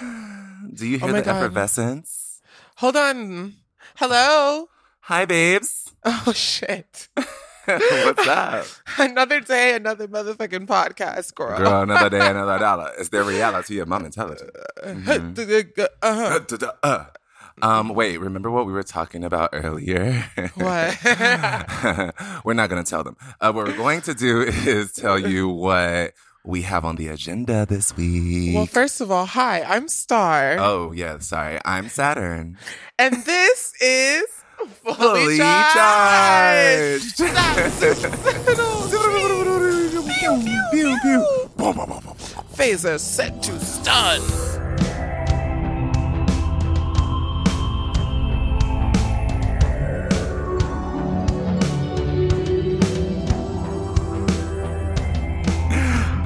Do you Oh hear my the God. effervescence? Hold on. Hello. Hi, babes. Oh shit. What's up? another day, another motherfucking podcast, girl. Girl, another day, another dollar. It's the reality of mom intelligence. Uh-huh. Uh. Um, wait, remember what we were talking about earlier? What? we're not going to tell them. Uh, what we're going to do is tell you what we have on the agenda this week. well, first of all, hi, I'm Star. oh, yeah, sorry. I'm Saturn. And this is Fully, Fully Charged. charged. Phaser set to stun.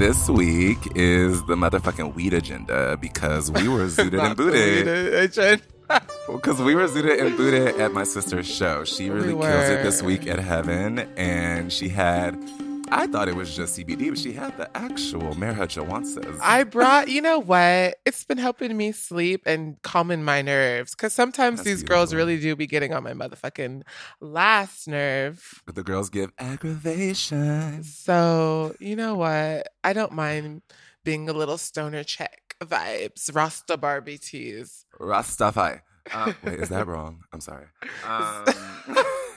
This week is the motherfucking weed agenda because we were zooted and booted. Because we were zooted and booted at my sister's show. She really We kills it this week at Heaven. And she had, I thought it was just CBD, but she had the actual Jawances. I brought, you know what? It's been helping me sleep and calming my nerves. Because sometimes That's these girls really do be getting on my motherfucking last nerve. But the girls give aggravation. So, you know what? I don't mind being a little stoner check vibes. Rasta Barbie teas. Rastafari. Um, wait, is that wrong? I'm sorry. Um,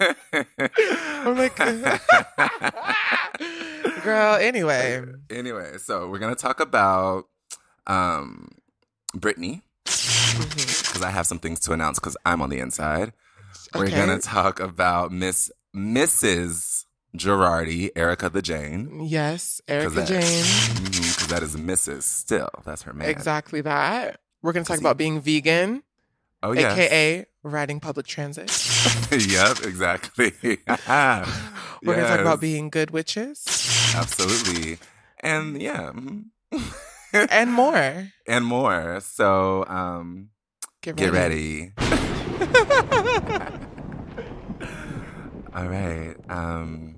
I'm like, girl, anyway. anyway, so we're gonna talk about um Britney because I have some things to announce because I'm on the inside. We're Okay. gonna talk about Miss Mrs. Girardi, Erika the Jayne. Yes, Erika that- Jayne. Mhm, 'cause that is Mrs. Still, that's her man. Exactly that. We're going to talk he- about being vegan, Oh yeah. aka riding public transit. yep. Exactly. We're going to talk about being good witches absolutely, and yeah, mhm. and more. and more. So, um, Get get ready. ready. All right. Um,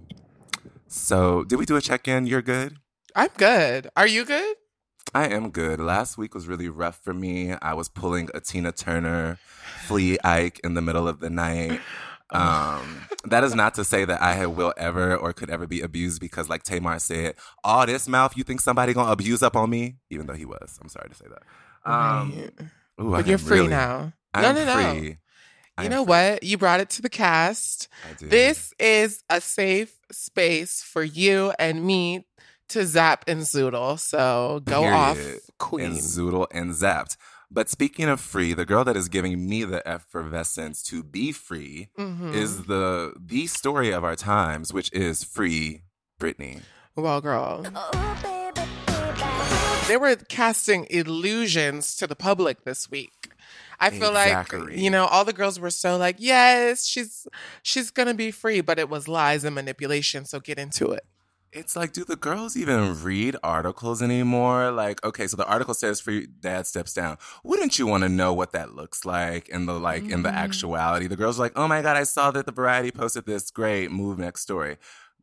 so did we do a check in? You're good. I'm good. Are you good? I am good. Last week was really rough for me. I was pulling a Tina Turner, Flee Ike in the middle of the night. Um, that is not to say that I will ever or could ever be abused because, like Tamar said, all this mouth, you think somebody gonna abuse up on me? Even though he was. I'm sorry to say that. Um, Right. ooh, I but you're free really- now. I'm no, no, no. free. I You know free. what? You brought it to the cast. I. This is a safe space for you and me to zap and zoodle. So go off, Period. queen. and zoodle and zapped. But speaking of free, the girl that is giving me the effervescence to be free Mhm. is the the story of our times, which is free Britney. well, girl. They were casting illusions to the public this week. I feel Exactly. like you know all the girls were so like, yes, she's she's gonna be free, but it was lies and manipulation. So get into it. It's like, do the girls even read articles anymore? Like, okay, so the article says free dad steps down. Wouldn't you want to know what that looks like in the like in the Mhm. actuality? The girls are like, oh my god, I saw that the Variety posted this. Great, move next story.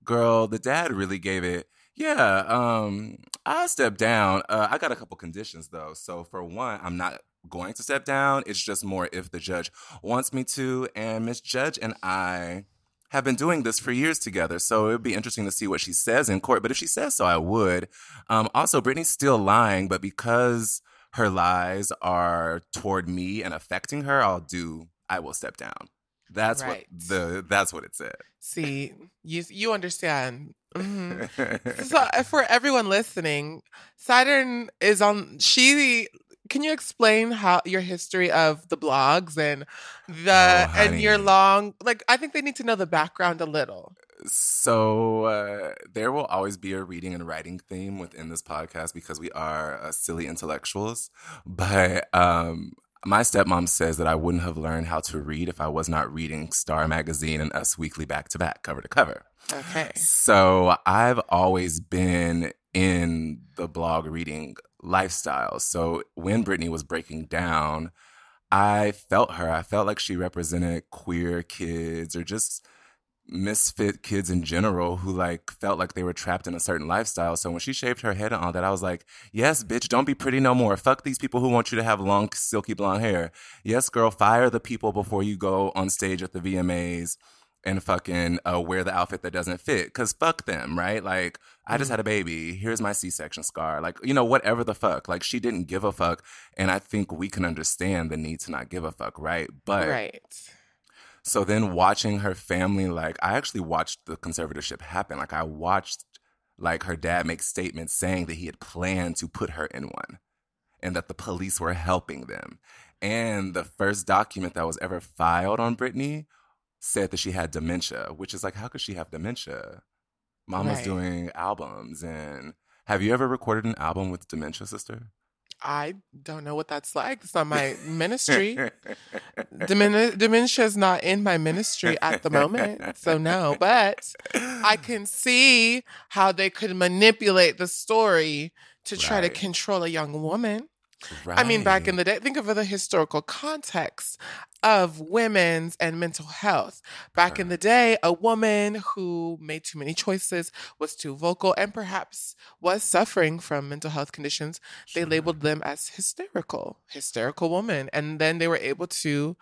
Girl, the dad really gave it. Yeah, um, I step down. Uh, I got a couple conditions though. So for one, I'm not going to step down. It's just more if the judge wants me to. And Miss Judge and I have been doing this for years together. So it would be interesting to see what she says in court. But if she says so, I would. Um, also, Britney's still lying, but because her lies are toward me and affecting her, I'll do. I will step down. That's Right. what the. That's what it said. See, you you understand. hmm So uh, for everyone listening, Saturn is on. She can you explain how your history of the blogs and the Oh, and your long like? I think they need to know the background a little. So uh, there will always be a reading and writing theme within this podcast because we are uh, silly intellectuals. But um, my stepmom says that I wouldn't have learned how to read if I was not reading Star Magazine and Us Weekly back to back, cover to cover. Okay. So I've always been in the blog reading lifestyle. So when Britney was breaking down, I felt her. I felt like she represented queer kids or just misfit kids in general who like felt like they were trapped in a certain lifestyle. So when she shaved her head and all that, I was like, yes, bitch, don't be pretty no more. Fuck these people who want you to have long, silky blonde hair. Yes, girl, fire the people before you go on stage at the VMAs and fucking uh, wear the outfit that doesn't fit. Cause fuck them, right? Like, I just had a baby. Here's my C section scar. Like, you know, whatever the fuck. Like, she didn't give a fuck. And I think we can understand the need to not give a fuck, right? But Right. so then watching her family, like, I actually watched the conservatorship happen. Like, I watched, like, her dad make statements saying that he had planned to put her in one and that the police were helping them. And the first document that was ever filed on Britney said that she had dementia, which is like, how could she have dementia? Mom was Right. doing albums. And have you ever recorded an album with dementia, sister? I don't know what that's like. It's not my ministry. Demen- dementia is not in my ministry at the moment. So, no, but I can see how they could manipulate the story to try to control a young woman. I mean, back in the day, think of the historical context of women's and mental health. Back in the day, a woman who made too many choices, was too vocal, and perhaps was suffering from mental health conditions, they labeled them as hysterical, hysterical woman. And then they were able to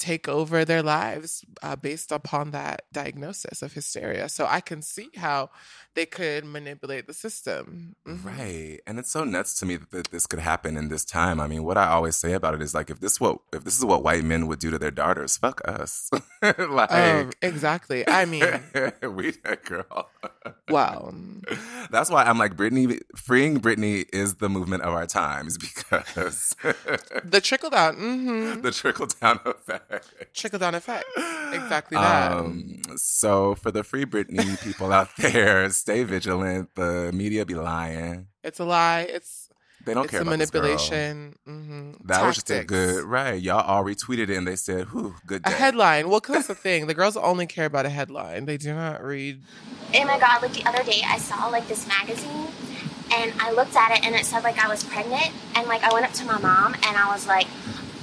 take over their lives uh, based upon that diagnosis of hysteria. So I can see how they could manipulate the system. Mhm. Right. And it's so nuts to me that, that this could happen in this time. I mean, what I always say about it is like if this what if this is what white men would do to their daughters, fuck us. like Um, exactly. I mean, we that girl. Wow. That's why I'm like Britney freeing Britney is the movement of our times because The trickle down. hmm the trickle down effect. Trickle down effect. Exactly that. Um, so for the free Britney people out there, stay vigilant. The media be lying. it's a lie. It's They don't it's care a about this girl. manipulation. hmm That was just a good right. Y'all all retweeted it and they said, "Whew, good A day." headline. Well, 'cause that's the thing. The girls only care about a headline. They do not read. Oh my god, like the other day I saw like this magazine and I looked at it and it said like I was pregnant and like I went up to my mom and I was like,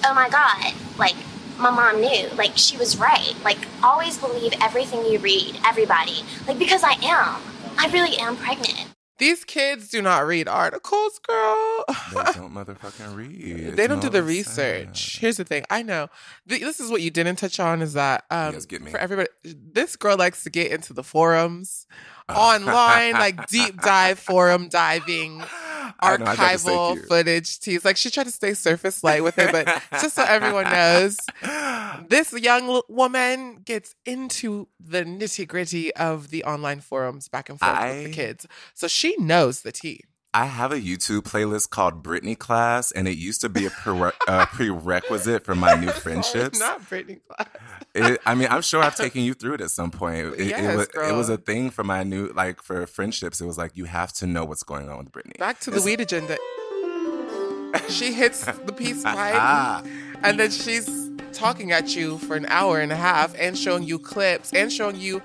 "Oh my god, like my mom knew. Like she was right. Like always believe everything you read, everybody. Like because I am. I really am pregnant." These kids do not read articles, girl. They don't motherfucking read. they don't do the research. Here's the thing. I know. Th- This is what you didn't touch on is that um, Yes, for everybody, this girl likes to get into the forums, online, like deep dive forum diving, I know, I tried to stay archival footage teas. Like she tried to stay surface light with it, but just so everyone knows, this young l- woman gets into the nitty gritty of the online forums back and forth with the kids. So she knows the tea. I have a YouTube playlist called Britney Class, and it used to be a pre- uh, prerequisite for my new friendships. Not Brittany class. It, I mean, I'm sure I've taken you through it at some point. It, it Yes, was, it was a thing for my new, like, for friendships. It was like, you have to know what's going on with Britney. Back to the It's- weed agenda. She hits the peace pipe, and then she's talking at you for an hour and a half and showing you clips and showing you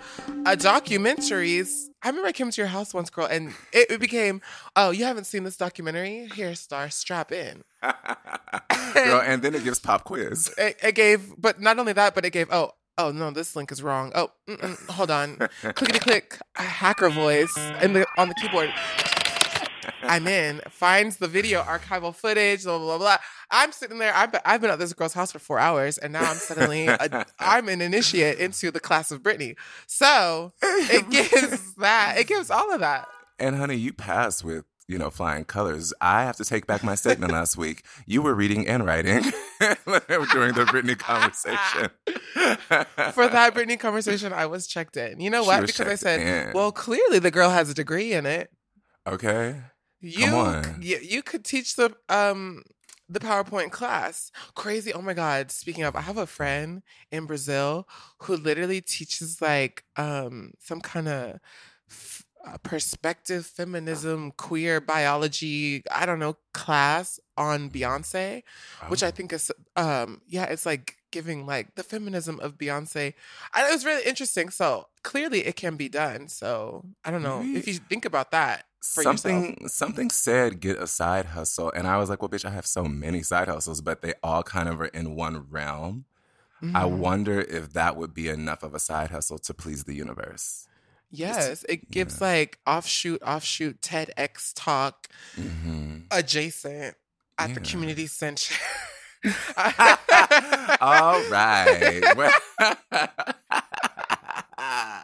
uh, documentaries. I remember I came to your house once, girl, and it, it became, oh, you haven't seen this documentary? Here, star, strap in. Girl, and then it gives pop quiz. It, it gave, but not only that, but it gave, oh, oh no, this link is wrong. Oh, hold on, clickety click, a hacker voice in the on the keyboard. I'm in. Finds the video archival footage. Blah blah blah. blah. I'm sitting there. I've been, I've been at this girl's house for four hours, and now I'm suddenly a, I'm an initiate into the class of Britney. So it gives that. It gives all of that. And honey, you pass with you know, flying colors. I have to take back my statement last week. You were reading and writing during the Britney conversation. For that Britney conversation, I was checked in. You know what? Because I said, in. well, clearly the girl has a degree in it. Okay. You, you, you could teach the um the PowerPoint class. Crazy. Oh my God. Speaking of, I have a friend in Brazil who literally teaches like um some kind of f- uh, perspective, feminism, queer biology, I don't know, class on Beyonce, which I Oh. think is um yeah, it's like giving like the feminism of Beyonce. I, it was really interesting. So clearly it can be done. So I don't know if you think about that for yourself. something something said get a side hustle. And i was like well bitch i have so many side hustles but they all kind of are in one realm. I Mhm. wonder if that would be enough of a side hustle to please the universe. Yes, it gives like offshoot, offshoot TEDx talk hmm adjacent at the community center. all right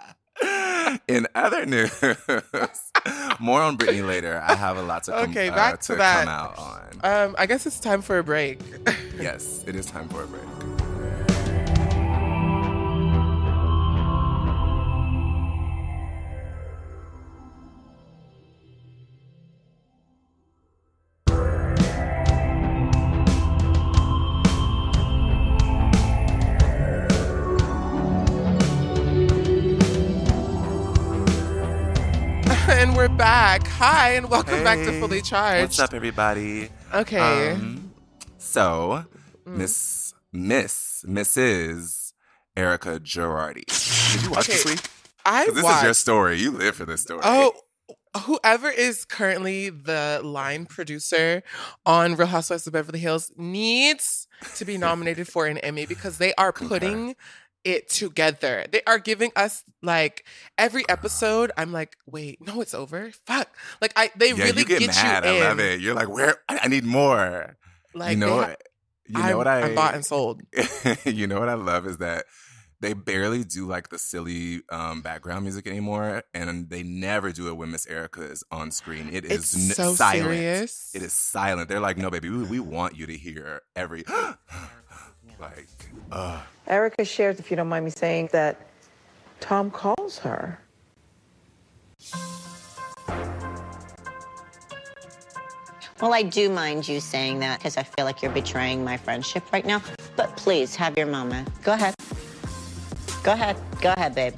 in other news. More on Britney later. I have a lot to come, Okay, uh, back to to that. come out on. Um, I guess it's time for a break. yes it is time for a break back. Hi, and welcome back to Fully Charged. What's up, everybody? Okay. Um, so, Mm. Miss Miss Mrs. Erika Girardi. Did you watch this Okay, week? I This watched. is your story. You live for this story. Oh, whoever is currently the line producer on Real Housewives of Beverly Hills needs to be nominated for an Emmy because they are putting it together. They are giving us like every episode. I'm like, wait, no, it's over. Fuck. Like I, they yeah, really you get, mad. you in. I love it. You're like, where? I, I need more. Like you know what? ha- You know I'm, what I? I'm bought and sold. you know what I love is that they barely do like the silly um, background music anymore, and they never do it when Miss Erika is on screen. It is It's n- so silent. serious. It is silent. They're like, no, baby, we, we want you to hear every like. Uh, Erika shares, if you don't mind me saying, that Tom calls her. Well, I do mind you saying that because I feel like you're betraying my friendship right now. But please have your moment. Go ahead. Go ahead. Go ahead, babe.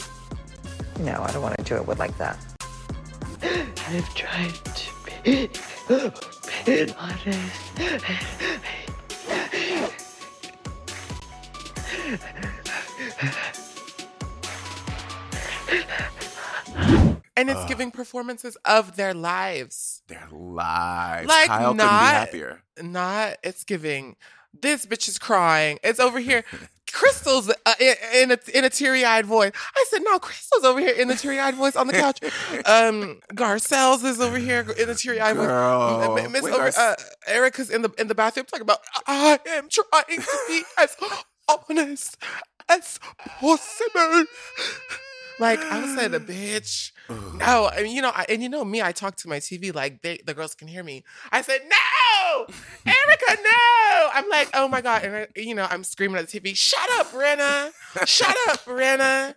No, I don't want to do it with like that. I've tried to be, be honest. And it's giving performances of their lives. their lives. Like, Kyle couldn't be happier. Not, it's giving. This bitch is crying. It's over here. Crystal's uh, in, in a in a teary eyed voice. I said, no, Crystal's over here in the teary eyed voice on the couch. Um, Garcelle's is over here in a teary eyed voice. Miss over, Garce- uh, Erika's in the in the bathroom talking about. I am trying to be as honest as possible. Like I said, a bitch. No, I mean, you know, I, and you know me. I talk to my TV like they, the girls can hear me. I said, "No, Erika, no!" I'm like, "Oh my god!" And I, you know, I'm screaming at the TV, "Shut up, Brenna! Shut up, Brenna!"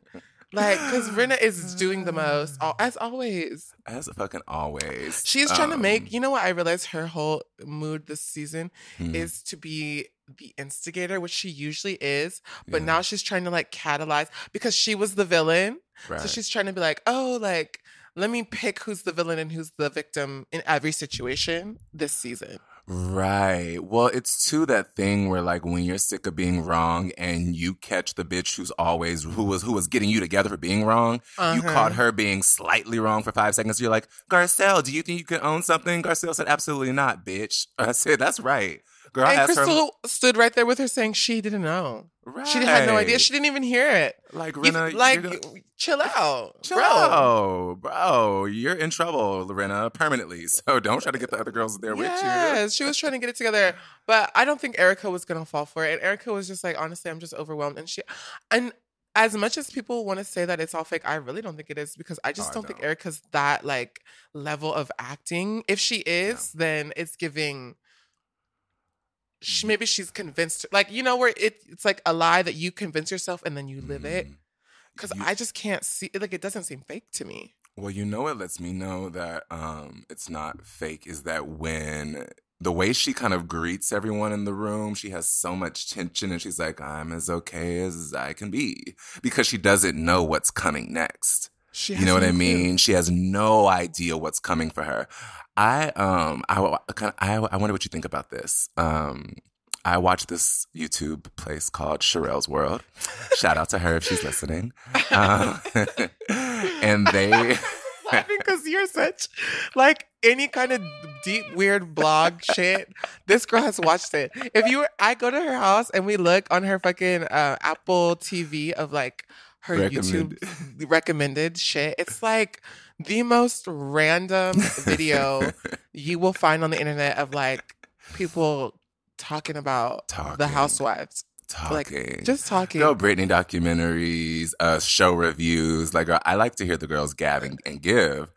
Like, because Brenna is doing the most, as always. As fucking always. She's trying to Um, make. You know what? I realized her whole mood this season hmm. is to be the instigator, which she usually is. But Yeah. now she's trying to like catalyze because she was the villain. Right. So she's trying to be like, oh, like, let me pick who's the villain and who's the victim in every situation this season. Right. Well, it's to that thing where like when you're sick of being wrong and you catch the bitch who's always who was who was getting you together for being wrong, you Uh-huh. caught her being slightly wrong for five seconds. You're like, Garcelle, do you think you can own something? Garcelle said, absolutely not, bitch. I said, that's right. Girl, and Crystal her. stood right there with her saying she didn't know. Right. She had no idea. She didn't even hear it. like, You- Rinna, like, gonna- chill out. Chill bro. out, bro. You're in trouble, Lorena, permanently. So don't try to get the other girls there with you. Yes, she was trying to get it together, but I don't think Erika was gonna fall for it. And Erika was just like, honestly, I'm just overwhelmed. And she, and as much as people want to say that it's all fake, I really don't think it is because I just Oh, don't think don't. Erika's that like level of acting. If she is, then it's giving. She, maybe she's convinced, like you know, where it, it's like a lie that you convince yourself and then you live it. Because I just can't see, like, it doesn't seem fake to me. Well, you know what lets me know that um, it's not fake is that when the way she kind of greets everyone in the room, she has so much tension and she's like, I'm as okay as I can be because she doesn't know what's coming next. She You know what I mean? She has no idea what's coming for her. I um I kind I I wonder what you think about this. Um I watched this YouTube place called Sherelle's World. Shout out to her if she's listening. Um, and they laughing because you're such like any kind of deep weird blog shit. This girl has watched it. If you, I go to her house and we look on her fucking uh, Apple TV of like her Recommended. YouTube recommended shit. It's like the most random video you will find on the internet of like people talking about the housewives. talking. Like just talking. Go Britney documentaries, uh, show reviews. Like I like to hear the girls gab and, and give.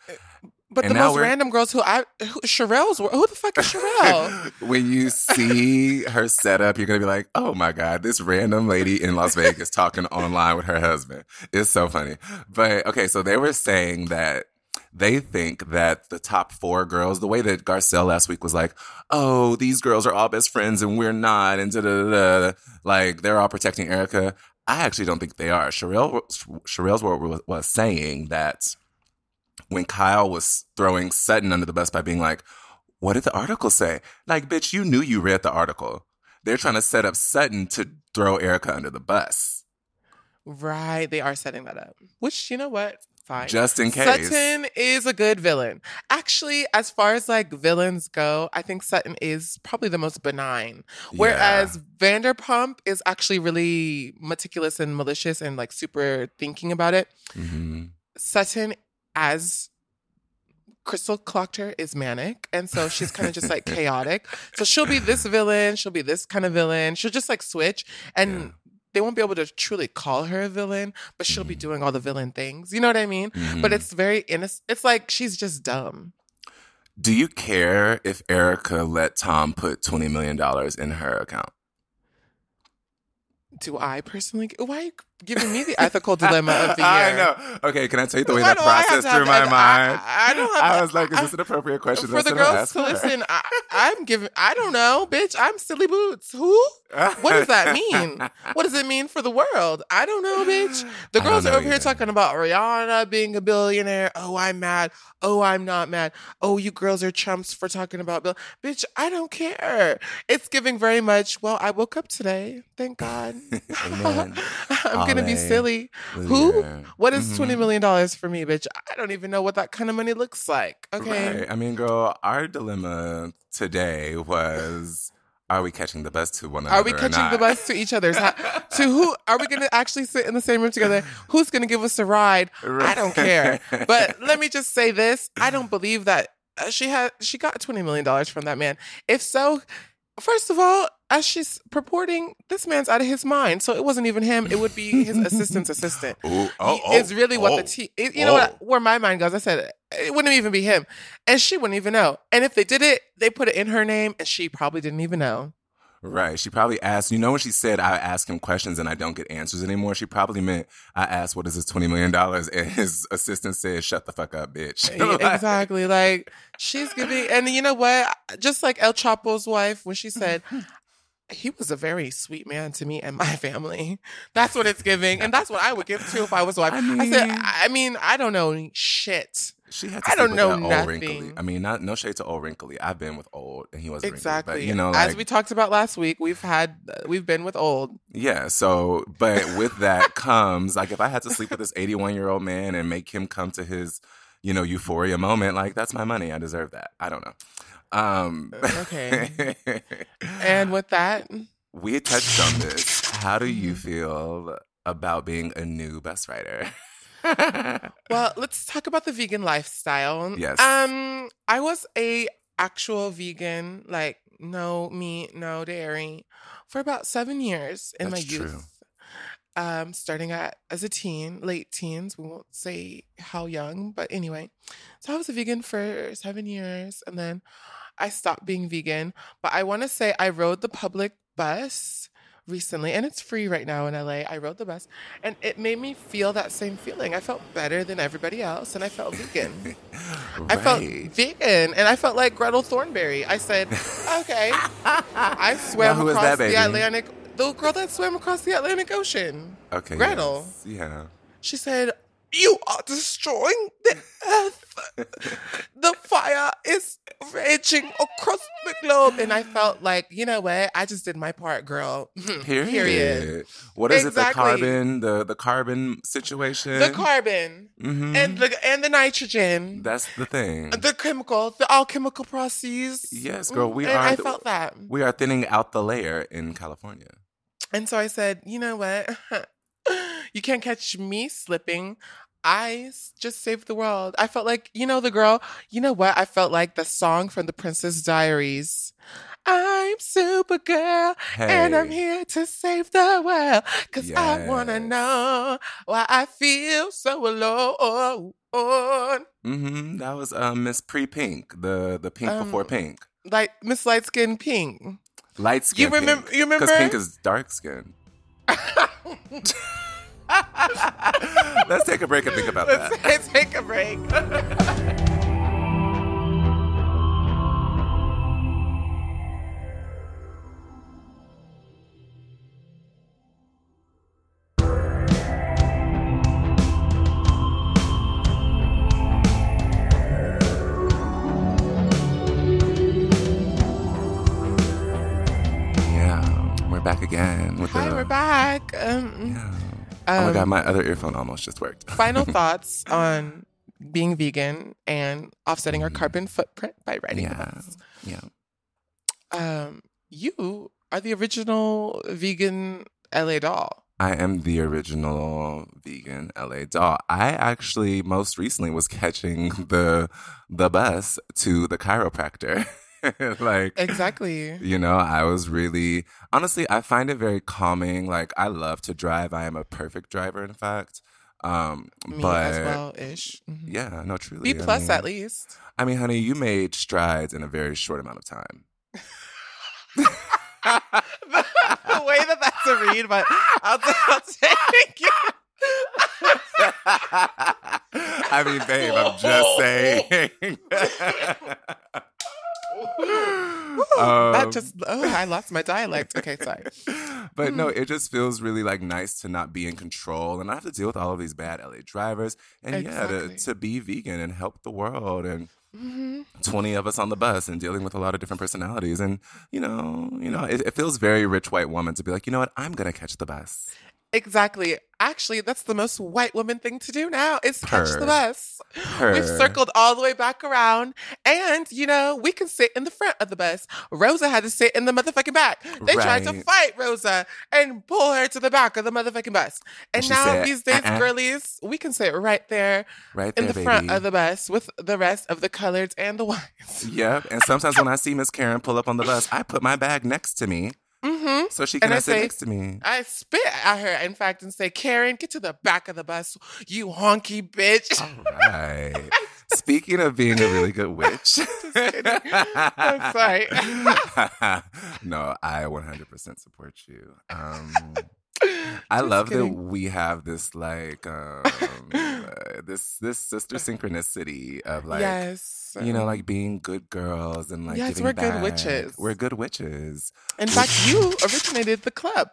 But and the most random girls who I who, Sherelle's who the fuck is Sherelle? when you see her setup, you're gonna be like, "Oh my god, this random lady in Las Vegas talking online with her husband." It's so funny. But okay, so they were saying that they think that the top four girls, the way that Garcelle last week was like, "Oh, these girls are all best friends and we're not," and da da da, da, like they're all protecting Erika. I actually don't think they are. Sherelle, Sherelle's was saying that when Kyle was throwing Sutton under the bus by being like, what did the article say? Like, bitch, you knew you read the article. They're trying to set up Sutton to throw Erika under the bus. Right, they are setting that up. Which you know what? Fine. Just in case. Sutton is a good villain. Actually, as far as like villains go, I think Sutton is probably the most benign. Whereas Vanderpump is actually really meticulous and malicious and like super thinking about it. hmm Sutton, as Crystal clocked her, is manic. And so she's kind of just like chaotic. So she'll be this villain, she'll be this kind of villain. She'll just like switch. And Yeah. they won't be able to truly call her a villain, but she'll be Mhm. doing all the villain things. You know what I mean? Mhm. But it's very innocent. It's like she's just dumb. Do you care if Erika let Tom put $20 million in her account? Do I personally? Why giving me the ethical dilemma of the year? I know. Okay, can I tell you the way that do I have processed through my mind? I, I don't have. I was like, is this an appropriate question? for the girls to listen, I, I'm giving. I don't know, bitch. I'm silly boots. Who? What does that mean? What does it mean for the world? I don't know, bitch. The girls are over here talking about Rihanna being a billionaire. Oh, I'm mad. Oh, I'm not mad. Oh, you girls are chumps for talking about Bill. Bitch, I don't care. It's giving very much. Well, I woke up today. Thank God. Amen. I'm gonna be silly. Who? Yeah. What is twenty Mhm. million dollars for me, bitch? I don't even know what that kind of money looks like. Okay. Right. I mean, girl, our dilemma today was are we catching the bus to one another? Are we catching the bus to each other's? Ha- to who? Are we going to actually sit in the same room together? Who's going to give us a ride? I don't care. But let me just say this: I don't believe that uh, she had she got twenty million dollars from that man. If so, first of all, as she's purporting, this man's out of his mind. So it wasn't even him; it would be his assistant's assistant. Ooh, oh, oh, is really what oh, the T. you know what? Oh. Where my mind goes, I said it wouldn't even be him, and she wouldn't even know. And if they did it, they put it in her name, and she probably didn't even know. Right. She probably asked, you know, when she said, I ask him questions and I don't get answers anymore, she probably meant, I asked, what is this $20 million? And his assistant said, shut the fuck up, bitch. Like, exactly. Like she's giving, and you know what? Just like El Chapo's wife, when she said. He was a very sweet man to me and my family. That's what it's giving, and that's what I would give too if I was a wife. I I, said, mean- I mean, I don't know shit. She had to I don't know nothing. wrinkly. I mean, not no shade to old wrinkly. I've been with old, and he wasn't Exactly. Wrinkly, but, you know, like, as we talked about last week, we've had we've been with old. yeah. So, but with that comes like if I had to sleep with this 81 year old man and make him come to his, you know, euphoria moment, like that's my money. I deserve that. I don't know. Um, Okay. And with that, we had touched on this. How do you feel about being a new best writer? well, let's talk about the vegan lifestyle. Yes. Um, I was a actual vegan, like no meat, no dairy, for about seven years in That's my youth. true. Um, starting at as a teen, late teens. We won't say how young, but anyway. So I was a vegan for seven years, and then I stopped being vegan. But I want to say I rode the public bus recently, and it's free right now in LA. I rode the bus, and it made me feel that same feeling. I felt better than everybody else, and I felt vegan. I felt vegan, and I felt like Gretel Thornberry. I said, "Okay, I swam Now, who is across the Atlantic." The girl that swam across the Atlantic Ocean. Okay. Gretel. yes. Yeah. She said, You are destroying the earth. the fire is raging across the globe. And I felt like, you know what? I just did my part, girl. Period. What is Exactly. it? The carbon, the the carbon situation. The carbon Mhm. and the and the nitrogen. That's the thing. the chemical, the alchemical processes. yes, girl. We and are. I felt that. We are thinning out the layer in California. And so I said, you know what? you can't catch me slipping. I just saved the world. I felt like, you know, the girl, you know what? I felt like the song from the Princess Diaries. I'm Supergirl and I'm here to save the world because I want to know why I feel so alone. hmm That was um, Miss Pre Pink, the the pink before Um, pink, Like Miss Light Skin Pink. Light skin. remember- you remember? Because pink is dark skin. Let's take a break and think about that. Let's take a break. oh my um, god, my other earphone almost just worked. final thoughts on being vegan and offsetting our carbon footprint by riding the yeah, bus. yeah. Um, you are the original vegan LA doll. I am the original vegan LA doll. I actually most recently was catching the the bus to the chiropractor. like Exactly. you know, I was really honestly, I find it very calming. Like I love to drive. I am a perfect driver, in fact. Um, Me but as well ish. yeah, no, truly. b plus mean- at least. I mean, honey, you made strides in a very short amount of time. the way that that's a read, but I'll, I'll take it. I mean, babe, I'm just saying. that Um, just oh, I lost my dialect. Okay, sorry. but no, it just feels really like nice to not be in control and I have to deal with all of these bad LA drivers. And yeah, to, to be vegan and help the world and hmm 20 of us on the bus and dealing with a lot of different personalities. And, you know, you know, it, it feels very rich white woman to be like, you know what, I'm going to catch the bus. Exactly. Actually, that's the most white woman thing to do now is catch the bus. Purr. We've circled all the way back around. And, you know, we can sit in the front of the bus. Rosa had to sit in the motherfucking back. They tried to fight Rosa and pull her to the back of the motherfucking bus. And, now said, these uh, days, "Uh-uh." girlies, we can sit right there Right in there, the front of the bus with the rest of the coloreds and the whites. Yep. And sometimes when I see Miss Karen pull up on the bus, I put my bag next to me Mm-hmm. so she can sit say- next to me. I spit at her, in fact, and say, Karen, get to the back of the bus, you honky bitch. All right. Speaking of being a really good witch. I'm sorry. no, I 100% support you. Um, I Just love kidding. that we have this like um, uh, this this sister synchronicity of like yes. you know like being good girls and like Yes, we're good witches. We're good witches. In fact, you originated the club,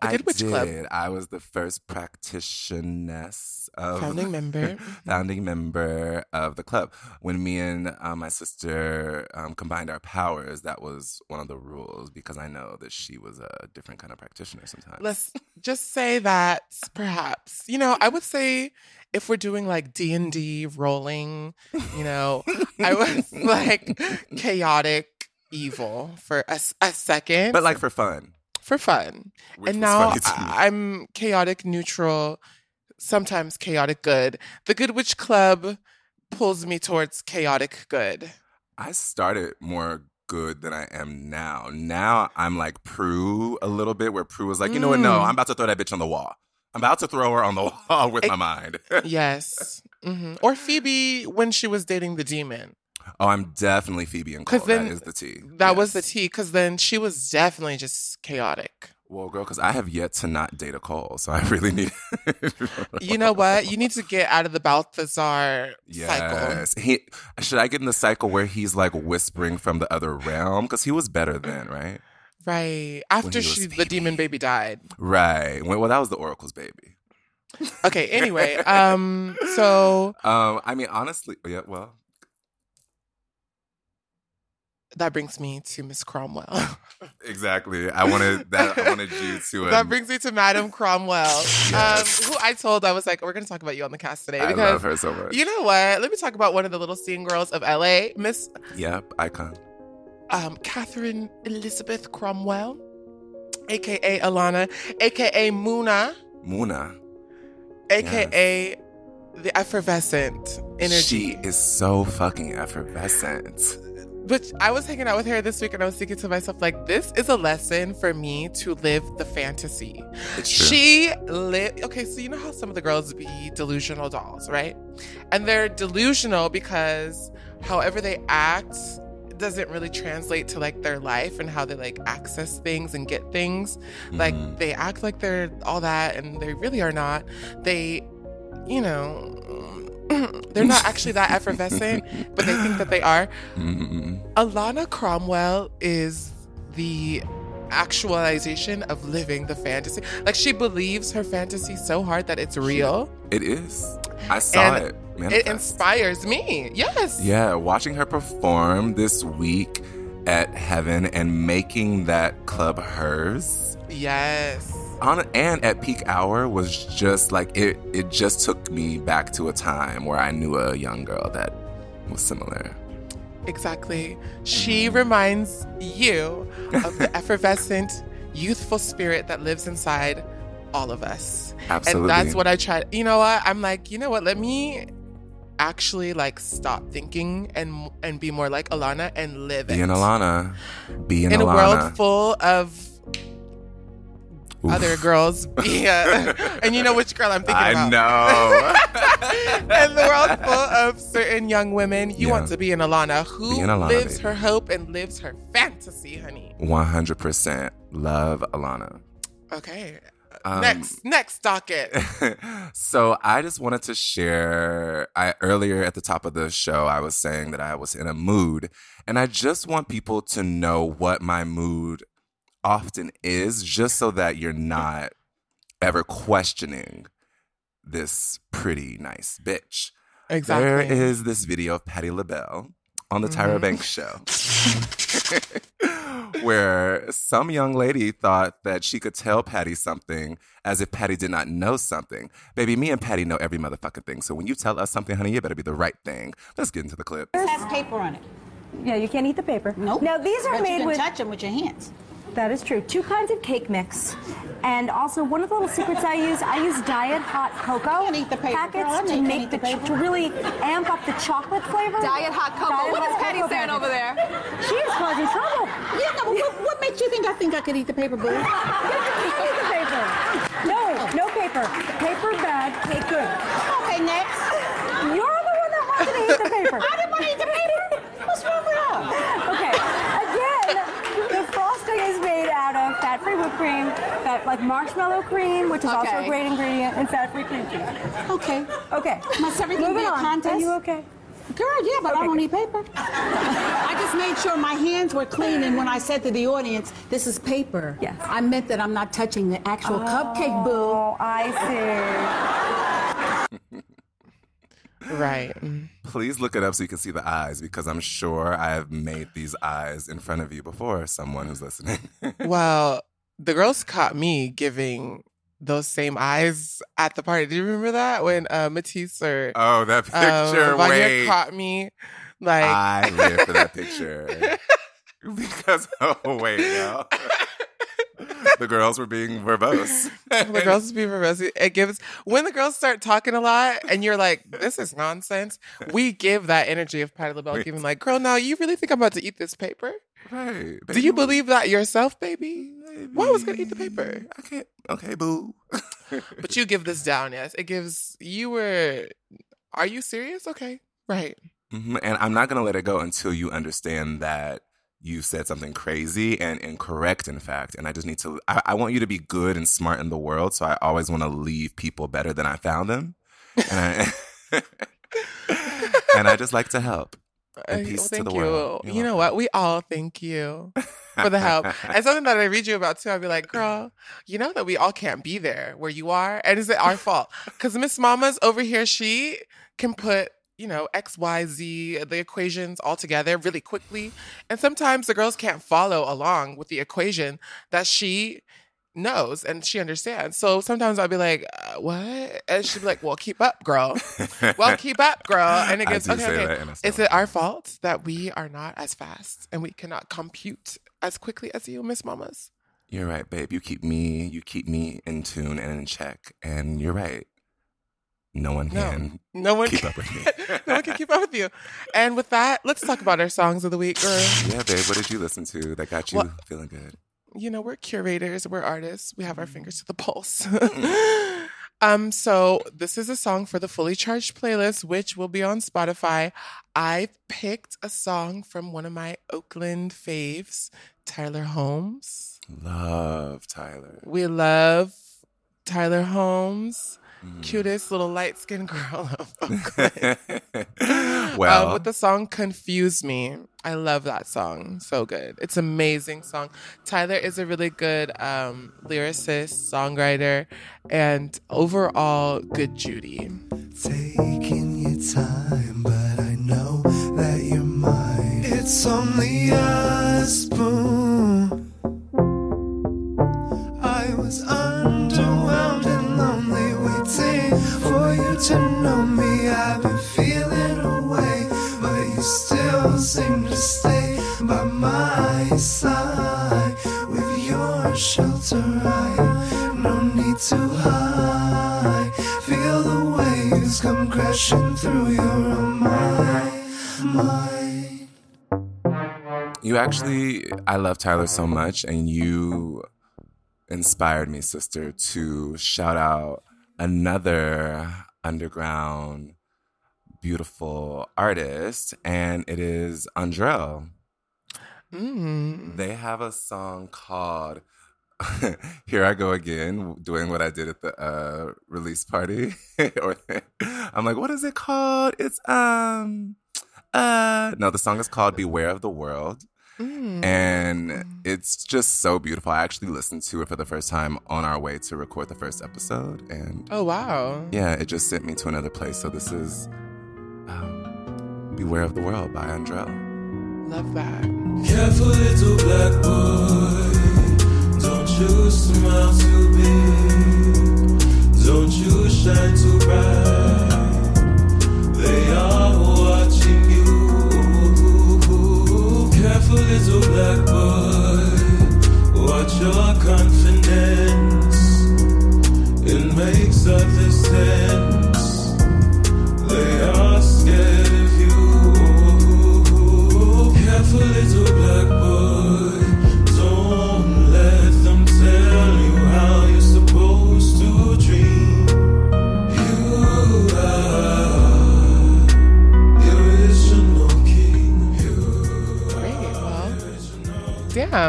I Good Witch did. Club. I was the first practitioness of Founding member. founding member of the club. When me and uh, my sister um, combined our powers, that was one of the rules because I know that she was a different kind of practitioner sometimes. Let's just say that perhaps, you know, I would say if we're doing like D and D rolling, you know, I was like chaotic evil for a, a second, but like for fun. For fun. which and now funny to me. I- I'm chaotic neutral, sometimes chaotic good. The Good Witch Club pulls me towards chaotic good. I started more good than I am now. Now I'm like Prue a little bit, where Prue was like, you know what? No, I'm about to throw that bitch on the wall. I'm about to throw her on the wall with my mind. yes. hmm Or Phoebe when she was dating the demon. Oh, I'm definitely Phoebe and Cole. Then that is the T. That was the Yes. T. Because then she was definitely just chaotic. Well, girl, because I have yet to not date a Cole, so I really need. You know what? You need to get out of the Balthazar cycle. Yes. He should I get in the cycle where he's like whispering from the other realm because he was better then, right? Right. After she, the demon baby died. Right. Well, well, that was the Oracle's baby. Okay. Anyway, um, so Um, I mean, honestly, yeah. Well, that brings me to Miss Cromwell. exactly. I wanted that. I wanted you to. that um, brings me to Madame Cromwell, Yes. um, who I told I was like, we're going to talk about you on the cast today I love her so much. you know what? Let me talk about one of the little scene girls of LA, Miss Yep, icon. um, Catherine Elizabeth Cromwell, aka Alana, aka Muna, Muna. aka the effervescent energy. She is so fucking effervescent. But I was hanging out with her this week and I was thinking to myself, like, this is a lesson for me to live the fantasy. She live okay, so you know how some of the girls be delusional dolls, right? And they're delusional because however they act doesn't really translate to like their life and how they like access things and get things. Like Mhm. they act like they're all that and they really are not. They, you know, they're not actually that effervescent, but they think that they are. Mhm. Alana Cromwell is the actualization of living the fantasy. Like she believes her fantasy so hard that it's real. It is. I saw And it. It inspires me. Yes. Yeah, watching her perform this week at Heaven and making that club hers Yes. On and at peak hour was just like it it just took me back to a time where I knew a young girl that was similar. Exactly. She mm-hmm. reminds you of the effervescent, youthful spirit that lives inside all of us. Absolutely. And that's what I try. You know what? I'm like, you know what? Let me actually like stop thinking and and be more like Alana and live Be it. an Alana. Be an in a world full of Oof. other girls. Yeah. and you know which girl I'm thinking of. I about. know. in the world full of certain young women, you Yeah. want to be an Alana who an Alana, lives baby. her hope and lives her fantasy, honey. 100% love Alana. Okay. Um, next, next docket. so I just wanted to share. I earlier at the top of the show, I was saying that I was in a mood, and I just want people to know what my mood often is, just so that you're not ever questioning this pretty nice bitch. Exactly. There is this video of Patti LaBelle on the Tyra Mhm. Banks show. Where some young lady thought that she could tell Patti something as if Patti did not know something. Baby, me and Patti know every motherfucking thing. So when you tell us something, honey, it better be the right thing. Let's get into the clip. This has paper on it. Yeah, you can't eat the paper. Nope. Now these are but you made can with. touch them with your hands. That is true. Two kinds of cake mix, and also one of the little secrets I use. I use diet hot cocoa can't eat the paper, packets girl. I know to make the, the to really amp up the chocolate flavor. Diet hot cocoa. Diet What is hot Patti saying over there? She is causing trouble. Yeah, no, but what, what makes you think I think I could eat the paper, boo? You eat the paper. No, no paper. Paper bad, cake good. Okay, next. You're the one that wanted to eat the paper. I didn't want to eat the paper. What's wrong with her? Okay, again, the frosting is made out of whipped cream, that like marshmallow cream, which is also a great ingredient, and fat-free cream cheese. Okay. Okay. Must everything Moving be a on. contest? Are you okay? Girl, yeah, but I don't need paper. I just made sure my hands were clean, and when I said to the audience, this is paper, Yes. I meant that I'm not touching the actual oh, cupcake, boo. Oh, I see. right. Please look it up so you can see the eyes because I'm sure I have made these eyes in front of you before, someone who's listening. Well, the girls caught me giving those same eyes at the party. Do you remember that when uh, Matisse or oh, that picture. um, Vanya caught me? Like I live for that picture. because, oh, wait, the girls were being verbose. the girls were being verbose. It gives when the girls start talking a lot, and you're like, "This is nonsense." We give that energy of Patti LaBelle Wait. giving like, "Girl, now you really think I'm about to eat this paper?" Right. Do you believe that yourself, baby? Why was gonna eat the paper? I can't. Okay, boo. but you give this down, yes. It gives. You were. Are you serious? Okay, right. Mm-hmm. And I'm not gonna let it go until you understand that you said something crazy and incorrect, in fact. And I just need to. I, I want you to be good and smart in the world. So I always want to leave people better than I found them. And I, and I just like to help. And peace well, to thank the you. world. You know what? We all thank you for the help. and something that I read you about too, I'd be like, girl, you know that we all can't be there where you are. And is it our fault? Because Miss Mama's over here, she can put, you know, X, Y, Z, the equations all together really quickly. And sometimes the girls can't follow along with the equation that she knows and she understands. So sometimes I'll be like, uh, what? And she'll be like, well, keep up, girl. well, keep up, girl. And it gets okay, okay. that and I Is it our fault that we are not as fast and we cannot compute as quickly as you, Miss Mamas? You're right, babe. You keep me. You keep me in tune and in check. And you're right. No one No. can. No one keep can, up with me. no one can keep up with you. And with that, let's talk about our songs of the week, girl. Yeah, babe. What did you listen to that got you Well- feeling good? You know, we're curators, we're artists, we have our fingers to the pulse. Mm. um, so this is a song for the fully charged playlist, which will be on Spotify. I picked a song from one of my Oakland faves, Tyler Holmes. Love Tyler. We love Tyler Holmes. Mm. Cutest little light skinned girl of Oakland. well, uh, with the song Confuse Me. I love that song. So good. It's amazing song. Tyler is a really good um, lyricist, songwriter, and overall good Judy. Taking your time, but I know that you're mine. It's only a spoon. Come crashing through your mind. mind. you actually, I love Tyler so much, and you inspired me, sister, to shout out another underground beautiful artist, and it is Andrell. Mm. They have a song called Here I Go Again, doing what I did at the uh, release party. or I'm like, what is it called? It's um uh no, the song is called Beware of the World. Mm. And it's just so beautiful. I actually listened to it for the first time on our way to record the first episode. And Oh, wow. yeah, it just sent me to another place. So this is um, Beware of the World by Andrell. Love that. Careful, little black boy. Don't you smile too big. Don't you shine too bright. They are watching you. Careful, little black boy. Watch your confidence. It makes others sense. They are scared of you. Careful, little black boy.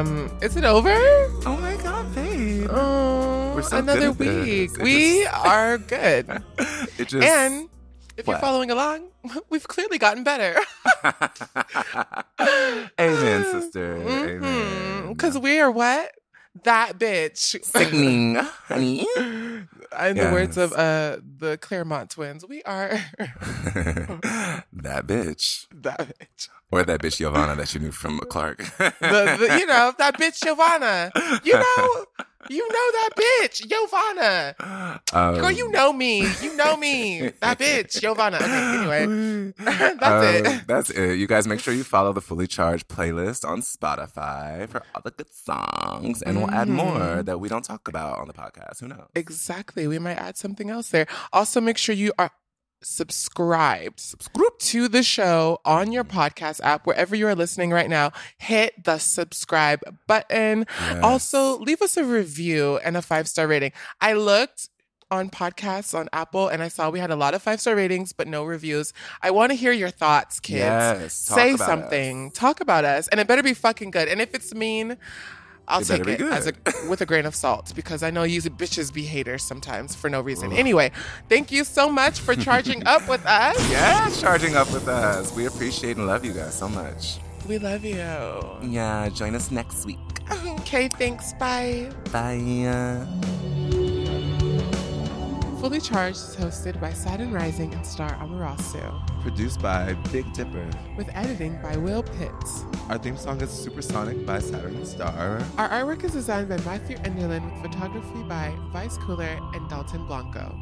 Damn. Is it over? Oh my god, babe. Oh, We're so another good at week. It We just- are good. It just and if you're following along, we've clearly gotten better. Amen, sister. Amen. Because we are what? That bitch. Sickening, honey. In the words of uh the Clermont twins, we are that bitch. that bitch. Or that bitch Giovanna that you knew from Clark. The, the, you know, that bitch Giovanna. You know, you know that bitch Giovanna. Um, Girl, you know me. You know me. That bitch Giovanna. Okay, anyway. That's um, it. That's it. You guys make sure you follow the Fully Charged playlist on Spotify for all the good songs. And we'll add more Mhm. that we don't talk about on the podcast. Who knows? Exactly. We might add something else there. Also, make sure you are subscribed. Subscribe. to the show on your podcast app, wherever you are listening right now, hit the subscribe button. Yes. Also, leave us a review and a five star rating. I looked on podcasts on Apple and I saw we had a lot of five star ratings, but no reviews. I want to hear your thoughts, kids. Yes, Say something. Talk about us. And it better be fucking good. And if it's mean, I'll It take it as a, with a grain of salt because I know you bitches be haters sometimes for no reason. Anyway, thank you so much for charging up with us. Yes, charging up with us. We appreciate and love you guys so much. We love you. Yeah, join us next week. Okay, thanks. Bye. Bye. Fully Charged is hosted by Saturn Rising and Star Amerasu, Produced by Big Dipper. with editing by Will Pitts. Our theme song is Supersonic by Saturn Star. Our artwork is designed by Matthew Enderlin with photography by Vice Cooler and Dalton Blanco.